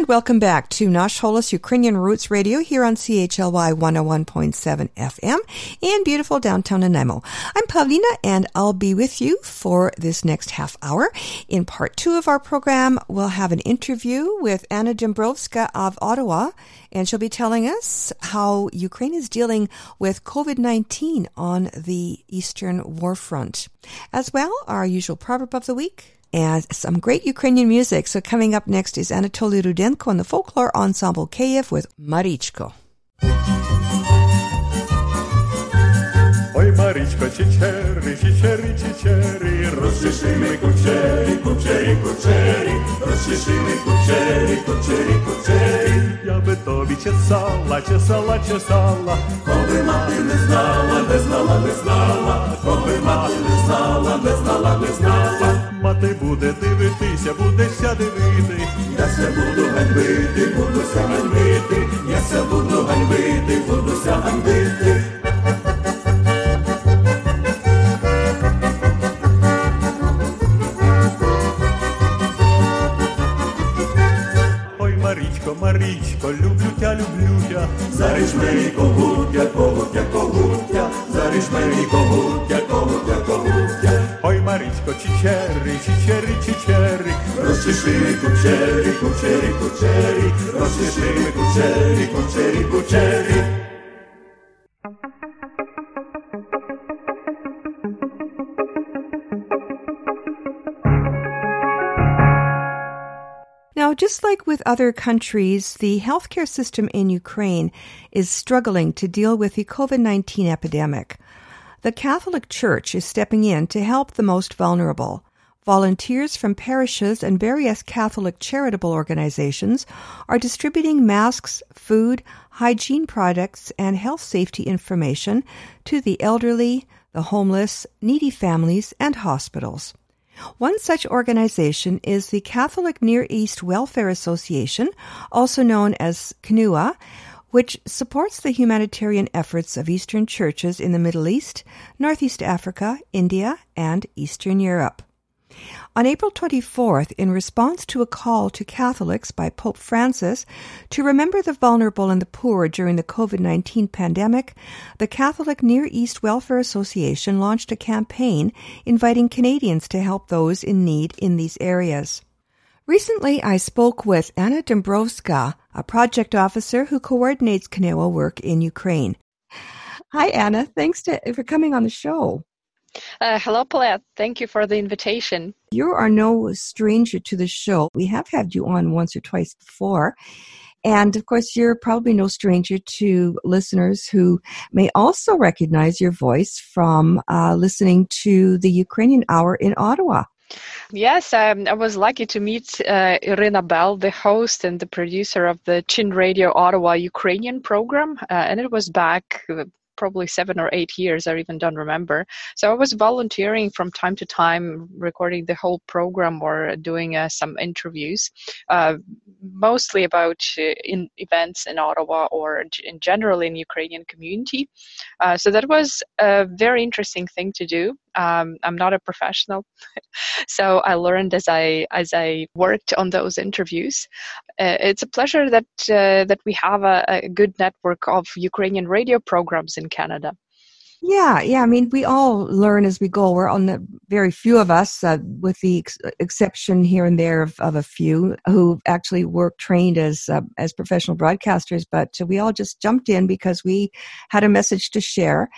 And welcome back to Nash Holos Ukrainian Roots Radio here on CHLY 101.7 FM in beautiful downtown Nanaimo. I'm Pavlina and I'll be with you for this next half hour. In part two of our program, we'll have an interview with Anna Dombrovska of Ottawa and she'll be telling us how Ukraine is dealing with COVID-19 on the Eastern War Front. As well, our usual proverb of the week, and some great Ukrainian music. So coming up next is Anatoly Rudenko and the folklore ensemble Kiev with Marichko. Ой, Марічко, чечери, чечери, чечери, розчеши ми кучері, кучері, кучері, розчеши ми кучері, кучері, кучері. Я би тобі чесала, чесала, чесала, коли мати не знала, не знала, не знала, коли мати не знала, не знала, Ти буде дивитися, будешся дивити, я себе. Just like with other countries, the healthcare system in Ukraine is struggling to deal with the COVID-19 epidemic. The Catholic Church is stepping in to help the most vulnerable. Volunteers from parishes and various Catholic charitable organizations are distributing masks, food, hygiene products, and health safety information to the elderly, the homeless, needy families, and hospitals. One such organization is the Catholic Near East Welfare Association, also known as CNEWA, which supports the humanitarian efforts of Eastern churches in the Middle East, Northeast Africa, India, and Eastern Europe. On April 24th, in response to a call to Catholics by Pope Francis to remember the vulnerable and the poor during the COVID-19 pandemic, the Catholic Near East Welfare Association launched a campaign inviting Canadians to help those in need in these areas. Recently, I spoke with Anna Dombrovska, a project officer who coordinates CNEWA work in Ukraine. Hi, Anna. Thanks to, for coming on the show. Uh, hello, Paulette. Thank you for the invitation. You are no stranger to the show. We have had you on once or twice before. And of course, you're probably no stranger to listeners who may also recognize your voice from uh, listening to the Ukrainian Hour in Ottawa. Yes, um, I was lucky to meet uh, Irina Bell, the host and the producer of the Chin Radio Ottawa Ukrainian program, uh, and it was back uh, probably seven or eight years, I even don't remember. So I was volunteering from time to time, recording the whole program or doing uh, some interviews, uh, mostly about uh, in events in Ottawa or in general in Ukrainian community. Uh, so that was a very interesting thing to do. Um, I'm not a professional, so I learned as I as I worked on those interviews. Uh, it's a pleasure that uh, that we have a, a, good network of Ukrainian radio programs in Canada. Yeah, yeah. I mean, we all learn as we go. We're on the very few of us, uh, with the ex- exception here and there of, of, a few who actually work trained as uh, as professional broadcasters. But we all just jumped in because we had a message to share,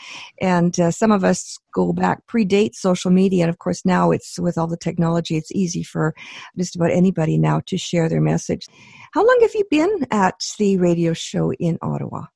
and uh, some of us go back predate social media, and of course now it's with all the technology, it's easy for just about anybody now to share their message. How long have you been at the radio show in Ottawa?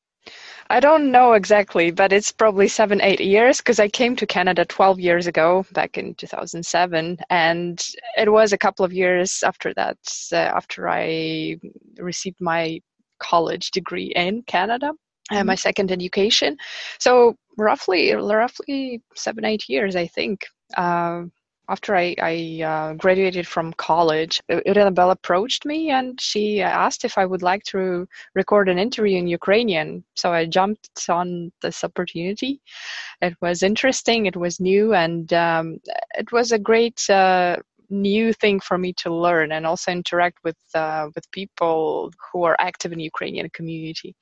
I don't know exactly, but it's probably seven, eight years because I came to Canada 12 years ago, back in 2007. And it was a couple of years after that, uh, after I received my college degree in Canada. Uh, my second education, so roughly, roughly seven, eight years, I think. Uh, after I, I uh, graduated from college, Irina Bell approached me and she asked if I would like to record an interview in Ukrainian. So I jumped on this opportunity. It was interesting, it was new, and um, it was a great uh, new thing for me to learn and also interact with uh, with people who are active in the Ukrainian community.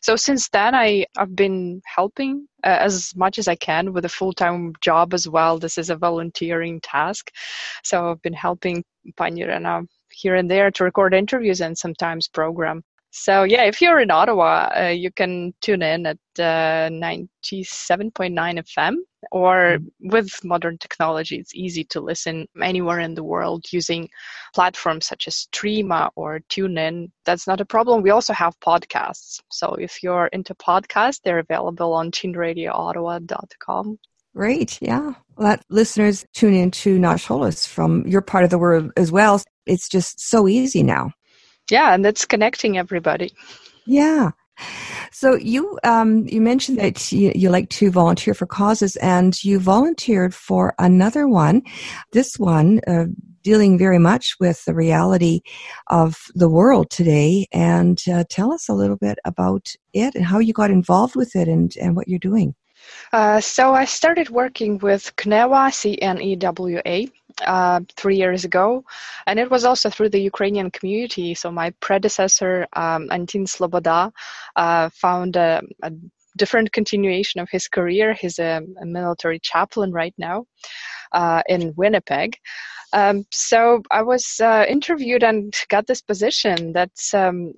So since then, I I've been helping uh, as much as I can with a full time job as well. This is a volunteering task, so I've been helping Pani Irena here and there to record interviews and sometimes program. So yeah, if you're in Ottawa, uh, you can tune in at uh, 97.9 FM or mm-hmm. with modern technology, it's easy to listen anywhere in the world using platforms such as Streama or TuneIn. That's not a problem. We also have podcasts. So if you're into podcasts, they're available on chinradioottawa.com. Great. Yeah. Let listeners tune in to Nash Holos from your part of the world as well. It's just so easy now yeah and that's connecting everybody yeah so you um, you mentioned that you, you, like to volunteer for causes, and you volunteered for another one. This one uh, dealing very much with the reality of the world today. And uh, tell us a little bit about it and how you got involved with it and, and what you're doing. Uh, so I started working with CNEWA, C-N-E-W-A, uh, three years ago, and it was also through the Ukrainian community. So my predecessor, um, Antin Sloboda, uh, found a, a, different continuation of his career. He's a, a military chaplain right now uh, in Winnipeg. Um, so I was uh, interviewed and got this position that's um,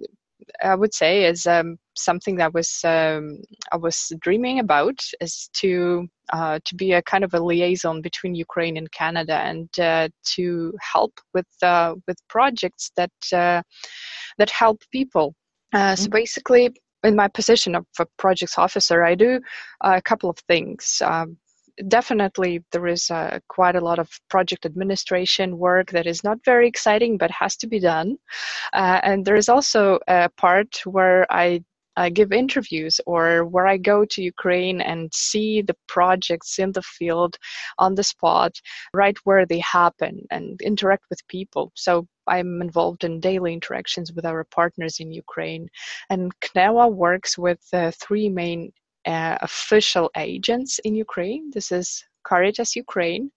I would say is um, something that was um, I was dreaming about is to uh, to be a kind of a liaison between Ukraine and Canada and uh, to help with uh, with projects that uh, that help people. Uh, mm-hmm. So basically, in my position of a projects officer, I do a couple of things. Um, definitely there is uh, quite a lot of project administration work that is not very exciting but has to be done uh, and there is also a part where i give interviews or where I go to Ukraine and see the projects in the field on the spot, right where they happen, and interact with people. So I'm involved in daily interactions with our partners in Ukraine. And CNEWA works with uh, three main uh, official agents in Ukraine. This is Caritas Ukraine,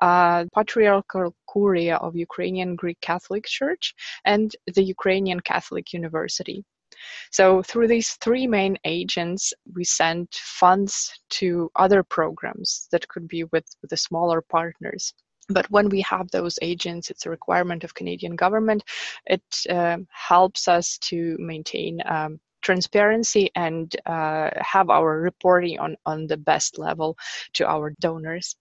uh, Patriarchal Curia of Ukrainian Greek Catholic Church, and the Ukrainian Catholic University. So, through these three main agents, we send funds to other programs that could be with, with the smaller partners. But when we have those agents, it's a requirement of Canadian government. It uh, helps us to maintain um, transparency and uh, have our reporting on, on the best level to our donors.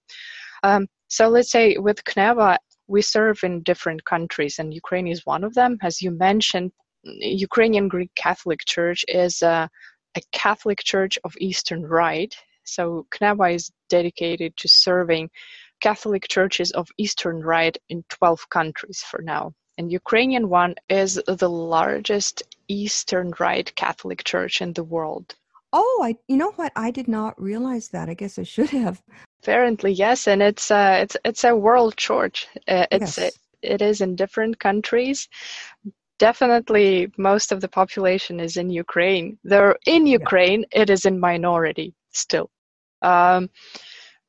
Um, so let's say with CNEWA, we serve in different countries, and Ukraine is one of them. As you mentioned, Ukrainian Greek Catholic Church is a, a Catholic Church of Eastern Rite. So CNEWA is dedicated to serving Catholic churches of Eastern Rite in 12 countries for now and Ukrainian one is the largest Eastern Rite Catholic Church in the world. Oh, I you know what? I did not realize that. I guess I should have. Apparently, yes, and it's uh, it's it's a world church. Uh, it's yes. it, it is in different countries. Definitely, most of the population is in Ukraine. Though in Ukraine, yeah. it is in minority still. Um,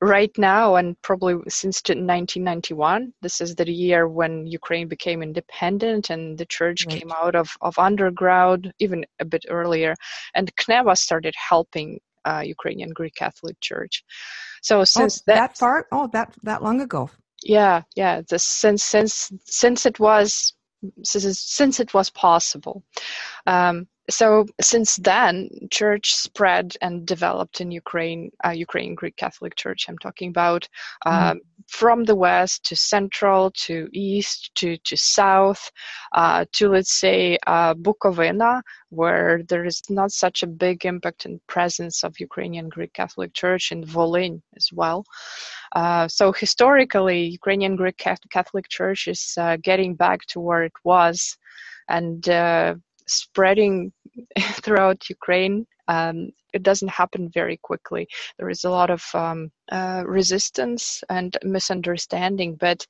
right now and probably since 1991 this is the year when ukraine became independent and the church right. came out of, of underground even a bit earlier and CNEWA started helping uh, ukrainian greek catholic church. So oh, since oh, that, that far? Oh that that long ago. Yeah yeah the, since since since it was since, since it was possible. Um, so since then, church spread and developed in Ukraine, uh, Ukraine Greek Catholic Church. I'm talking about mm. from the west to central to east to to south uh, to let's say uh, Bukovina, where there is not such a big impact and presence of Ukrainian Greek Catholic Church in Volyn as well. Uh, so historically, Ukrainian Greek Catholic Church is uh, getting back to where it was and uh, spreading throughout Ukraine. Um, it doesn't happen very quickly. There is a lot of um, uh, resistance and misunderstanding, but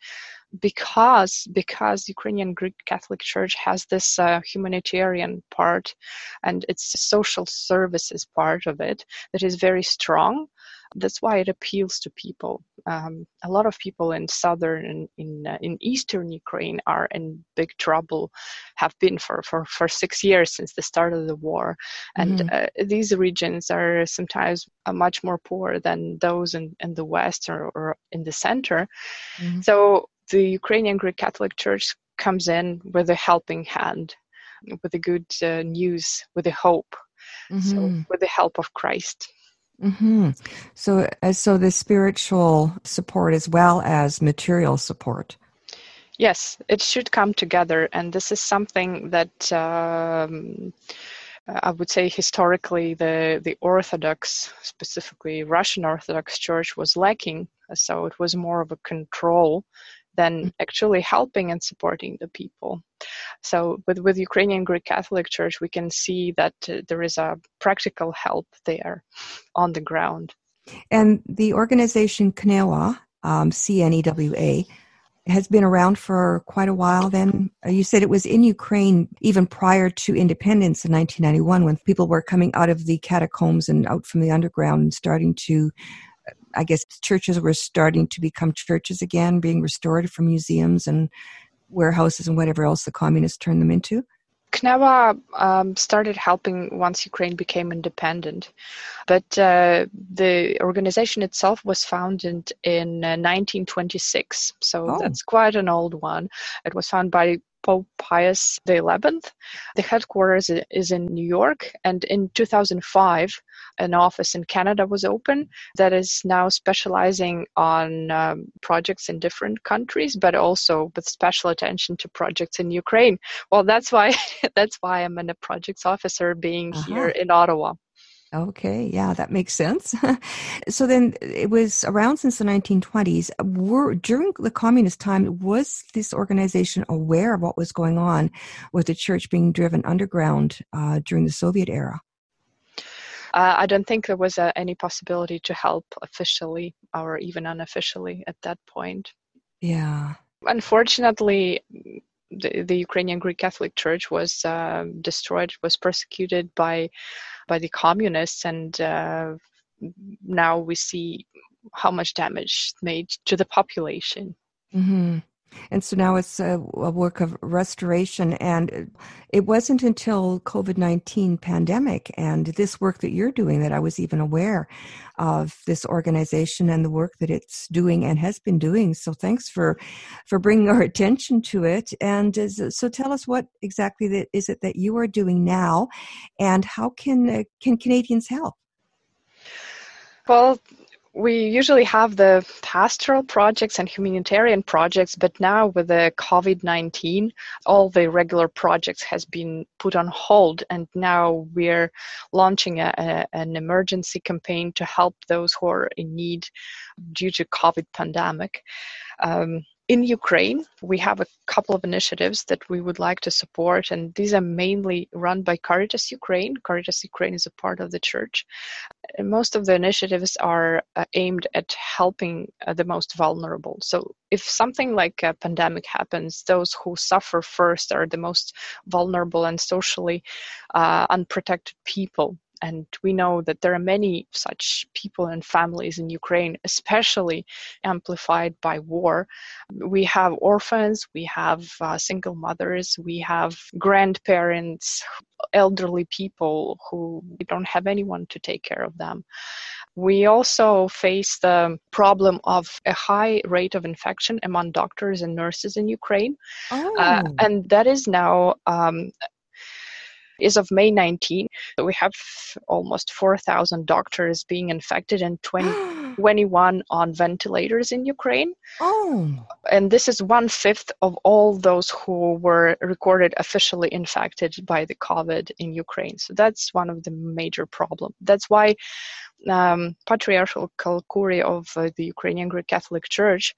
because because Ukrainian Greek Catholic Church has this uh, humanitarian part and its social services part of it that is very strong. That's why it appeals to people. Um, a lot of people in southern and in uh, in eastern Ukraine are in big trouble, have been for, for, for six years since the start of the war, and mm-hmm. uh, these regions are sometimes uh, much more poor than those in, in the west or, or in the center. Mm-hmm. So the Ukrainian Greek Catholic Church comes in with a helping hand, with the good uh, news, with the hope. Mm-hmm. So with the help of Christ. Mm-hmm. So, uh, so the spiritual support as well as material support. Yes, it should come together, and this is something that um, I would say historically the the Orthodox, specifically Russian Orthodox Church, was lacking. So it was more of a control than actually helping and supporting the people. So with, with Ukrainian Greek Catholic Church, we can see that uh, there is a practical help there on the ground. And the organization CNEWA, um, C-N-E-W-A, has been around for quite a while then. Uh, you said it was in Ukraine even prior to independence in 1991 when people were coming out of the catacombs and out from the underground and starting to I guess churches were starting to become churches again, being restored from museums and warehouses and whatever else the communists turned them into? CNEWA um, started helping once Ukraine became independent, but uh, the organization itself was founded in uh, 1926, so oh. that's quite an old one. It was founded by Pope Pius XI. The headquarters is in New York, and in 2005, an office in Canada was open that is now specializing on um, projects in different countries, but also with special attention to projects in Ukraine. Well, that's why that's why I'm a projects officer being uh-huh. here in Ottawa. Okay, yeah, that makes sense. so then it was around since the 1920s. Were, during the communist time, was this organization aware of what was going on with the church being driven underground uh, during the Soviet era? Uh, I don't think there was uh, any possibility to help officially or even unofficially at that point. Yeah. Unfortunately, the, the Ukrainian Greek Catholic Church was uh, destroyed, was persecuted by by the communists, and uh, now we see how much damage made to the population. Mm-hmm. And so now it's a, a, work of restoration. And it wasn't until COVID-19 pandemic and this work that you're doing that I was even aware of this organization and the work that it's doing and has been doing. So thanks for, for bringing our attention to it. And so tell us what exactly that is it that you are doing now and how can, uh, can Canadians help? Well, we usually have the pastoral projects and humanitarian projects but now with the covid-19 all the regular projects has been put on hold and now we're launching a, a, an emergency campaign to help those who are in need due to covid pandemic. Um, in Ukraine, we have a couple of initiatives that we would like to support, and these are mainly run by Caritas Ukraine. Caritas Ukraine is a part of the church. And most of the initiatives are uh, aimed at helping uh, the most vulnerable. So, if something like a pandemic happens, those who suffer first are the most vulnerable and socially uh, unprotected people and we know that there are many such people and families in Ukraine, especially amplified by war. We have orphans, we have uh, single mothers, we have grandparents, elderly people who don't have anyone to take care of them. We also face the problem of a high rate of infection among doctors and nurses in Ukraine. Uh, oh. Uh, and that is now um, is of May 19. We have almost 4,000 doctors being infected and 20, 21 on ventilators in Ukraine. Oh. And this is one fifth of all those who were recorded officially infected by the COVID in Ukraine. So that's one of the major problems. That's why um, Patriarchal Curia of uh, the Ukrainian Greek Catholic Church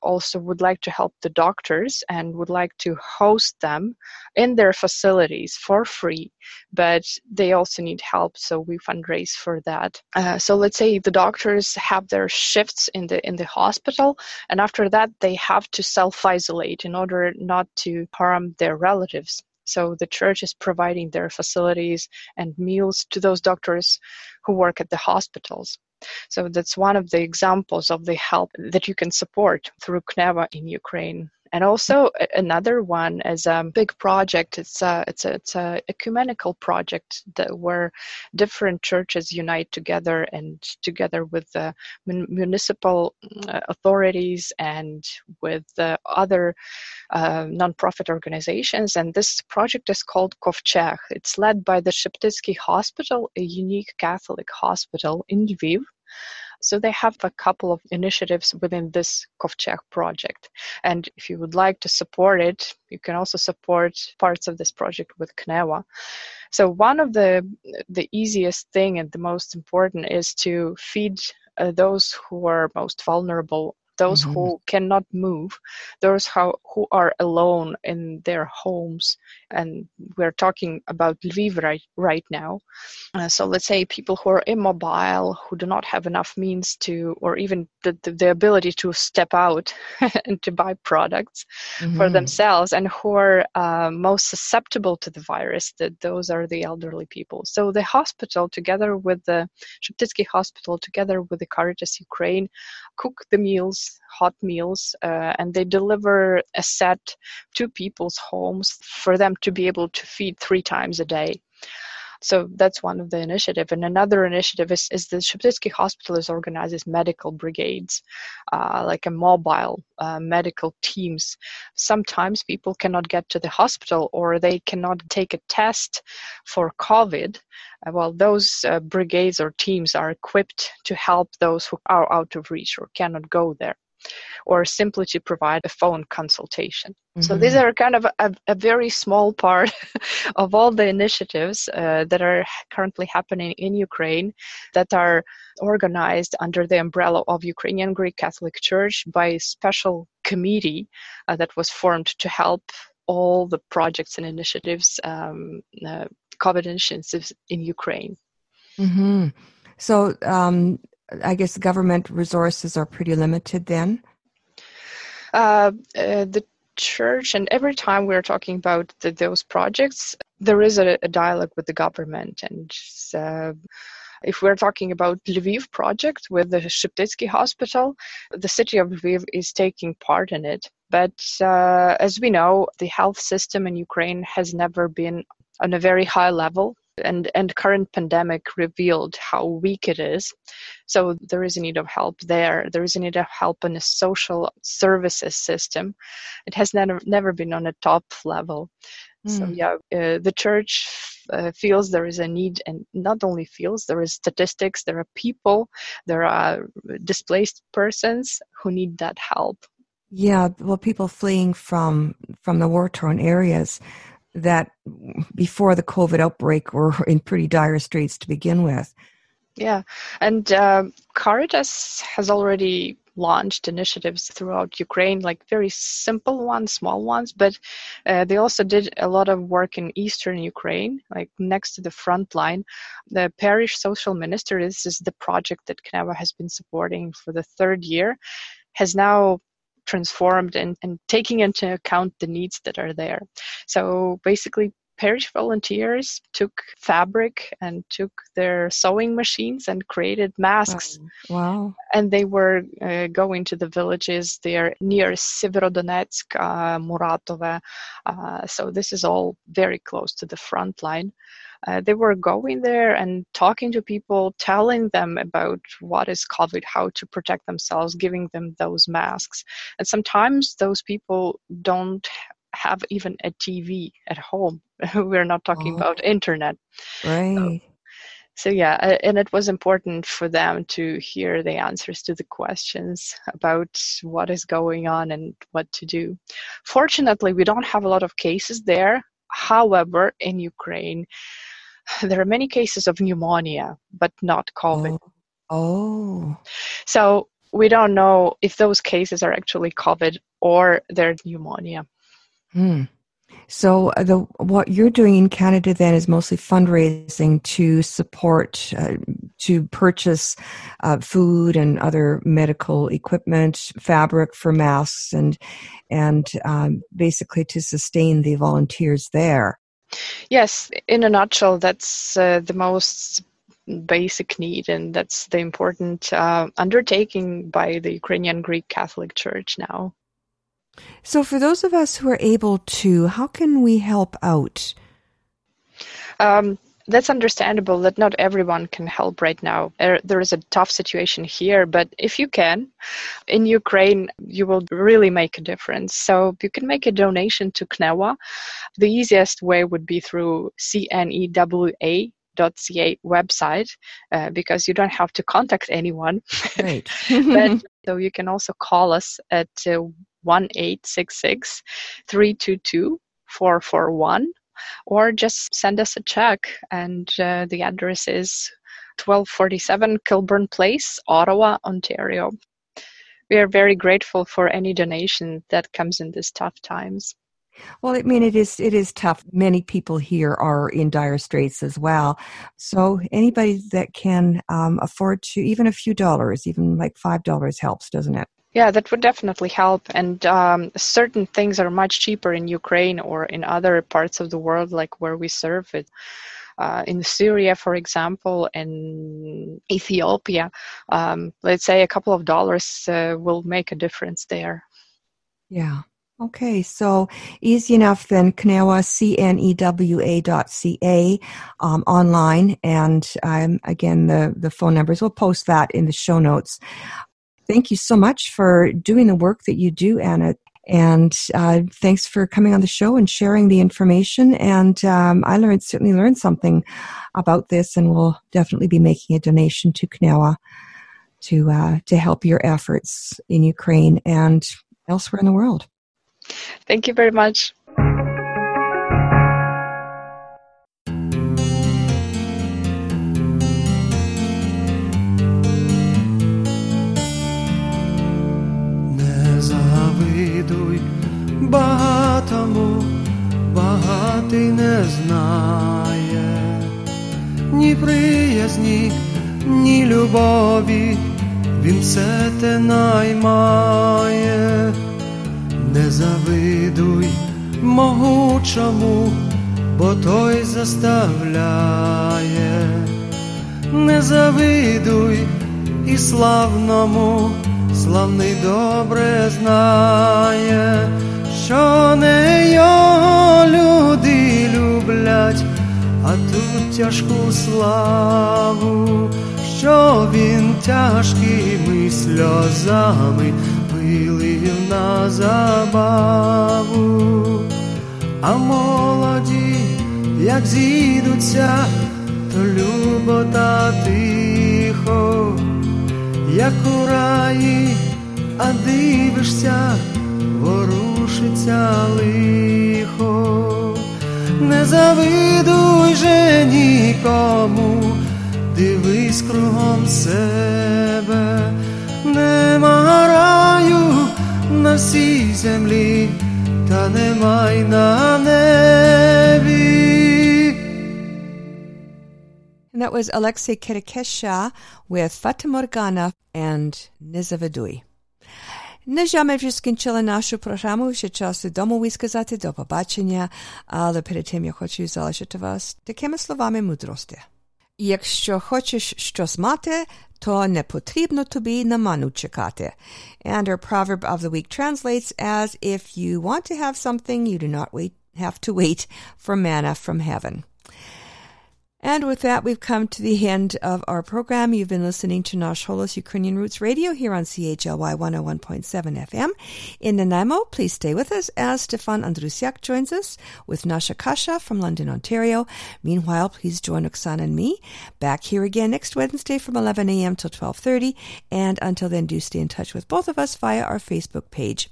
also would like to help the doctors and would like to host them in their facilities for free, but they also need help, so we fundraise for that. Uh, so let's say the doctors have their shifts in the in the hospital, and after that they have to self isolate in order not to harm their relatives. So the church is providing their facilities and meals to those doctors who work at the hospitals. So that's one of the examples of the help that you can support through CNEWA in Ukraine and also another one is a big project. It's a it's a, it's a ecumenical project that where different churches unite together and together with the municipal uh, authorities and with the other uh, nonprofit organizations. And this project is called Kovcheg. It's led by the Sheptytsky Hospital, a unique Catholic hospital in Lviv. So they have a couple of initiatives within this Kovcheg project. And if you would like to support it, you can also support parts of this project with CNEWA. So one of the the easiest thing and the most important is to feed uh, those who are most vulnerable those mm-hmm. who cannot move, those how, who are alone in their homes. And we're talking about Lviv right, right now. Uh, so let's say people who are immobile, who do not have enough means to, or even the, the, the ability to step out and to buy products mm-hmm. for themselves, and who are uh, most susceptible to the virus, that those are the elderly people. So the hospital, together with the Sheptytsky Hospital, together with the Caritas Ukraine, cook the meals hot meals, uh, and they deliver a set to people's homes for them to be able to feed three times a day. So that's one of the initiative. And another initiative is, is the Sheptytsky Hospital is organized as medical brigades, uh, like a mobile uh, medical teams. Sometimes people cannot get to the hospital or they cannot take a test for COVID. Uh, well, those uh, brigades or teams are equipped to help those who are out of reach or cannot go there or simply to provide a phone consultation. Mm-hmm. So these are kind of a, a very small part of all the initiatives uh, that are currently happening in Ukraine that are organized under the umbrella of Ukrainian Greek Catholic Church by a special committee uh, that was formed to help all the projects and initiatives, um, uh, COVID initiatives in Ukraine. Mm-hmm. So um, I guess government resources are pretty limited then? Uh, uh, the church, and every time we're talking about the, those projects, there is a, a, dialogue with the government. And uh, if we're talking about Lviv project with the Sheptytsky Hospital, the city of Lviv is taking part in it. But uh, as we know, the health system in Ukraine has never been on a very high level and and current pandemic revealed how weak it is. So there is a need of help there. There is a need of help in a social services system. It has never never been on a top level. Mm. so hmm. yeah uh, the church uh, feels there is a need and not only feels there is statistics there are people there are displaced persons who need that help. Yeah well people fleeing from from the war torn areas that before the COVID outbreak were in pretty dire straits to begin with. Yeah, and uh, Caritas has already launched initiatives throughout Ukraine, like very simple ones, small ones, but uh, they also did a lot of work in eastern Ukraine, like next to the front line. The parish social minister, this is the project that CNEWA has been supporting for the third year, has now transformed and, and taking into account the needs that are there. So basically, parish volunteers took fabric and took their sewing machines and created masks. Wow. And they were uh, going to the villages there near Severodonetsk, uh, Muratove. Uh, so this is all very close to the front line uh, they were going there and talking to people, telling them about what is COVID, how to protect themselves, giving them those masks. And sometimes those people don't have even a TV at home. We're not talking oh. about internet. Right. So, so yeah and it was important for them to hear the answers to the questions about what is going on and what to do fortunately we don't have a lot of cases there however in ukraine there are many cases of pneumonia, but not COVID. Oh. oh. So we don't know if those cases are actually COVID or they're pneumonia. Hmm. So uh, the what you're doing in Canada then is mostly fundraising to support, uh, to purchase uh, food and other medical equipment, fabric for masks, and and um, basically to sustain the volunteers there. Yes, in a nutshell, that's uh, the most basic need, and that's the important uh, undertaking by the Ukrainian Greek Catholic Church now. So, for those of us who are able to, how can we help out? Um, that's understandable that not everyone can help right now. There, is a tough situation here, but if you can, in Ukraine, you will really make a difference. So you can make a donation to CNEWA. The easiest way would be through CNEWA dot ca website uh, because you don't have to contact anyone. Right. but so you can also call us at uh, 1866 322 441 or just send us a check. And uh, the address is 1247 Kilborn Place, Ottawa, Ontario. We are very grateful for any donation that comes in these tough times. Well, I mean, it is it is tough. Many people here are in dire straits as well. So anybody that can um, afford to, even a few dollars, even like five dollars, helps, doesn't it? Yeah, that would definitely help. And um, certain things are much cheaper in Ukraine or in other parts of the world, like where we serve it. Uh, in Syria, for example, in Ethiopia, um, let's say a couple of dollars uh, will make a difference there. Yeah. Okay, so easy enough then, CNEWA, C-N-E-W-A dot C-A, um, online. And um, again, the, the phone numbers, we'll post that in the show notes. Thank you so much for doing the work that you do, Anna. And uh, thanks for coming on the show and sharing the information. And um, I learned certainly learned something about this, and we'll definitely be making a donation to CNEWA to uh, to help your efforts in Ukraine and elsewhere in the world. Thank you very much. Багатому, багатий не знає, ні приязні, ні любові, він все те наймає, не завидуй могучому, бо той заставляє, не завидуй і славному славний добре знає, що не його люди люблять, а ту тяжку славу, що він тяжкими сльозами вилив на забаву, а молоді, як зійдуться, то любо та тихо як у раї, а дивишся, ворушиться лихо, не завидуй же нікому, дивись кругом себе, нема раю на всій землі, та немай на небі. That was Alexei Kirikesha with Fata Morgana and Незавидуй. Не жаме вже скінчили нашу програму, ще часу домові сказати до побачення, але перед тим я хочу залишити вас такими словами мудрості. Якщо хочеш щось мати, то не потрібно тобі на ману чекати. And our proverb of the week translates as if you want to have something, you do not wait, have to wait for manna from heaven. And with that, we've come to the end of our program. You've been listening to Nash Holos Ukrainian Roots Radio here on CHLY 101.7 FM. In Nanaimo, please stay with us as Stefan Andrusiak joins us with Nasha Kasha from London, Ontario. Meanwhile, please join Oksana and me back here again next Wednesday from 11 a.m. till 12.30. And until then, do stay in touch with both of us via our Facebook page.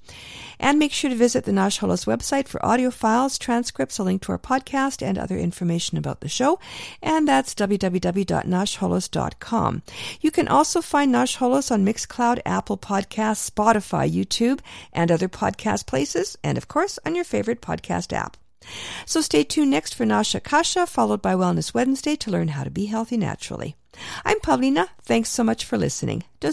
And make sure to visit the Nash Holos website for audio files, transcripts, a link to our podcast, and other information about the show and that's www.nashholos.com. You can also find Nashholos on Mixcloud, Apple Podcasts, Spotify, YouTube, and other podcast places, and of course on your favorite podcast app. So stay tuned next for Nasha Kasha, followed by Wellness Wednesday to learn how to be healthy naturally. I'm Paulina. Thanks so much for listening. Do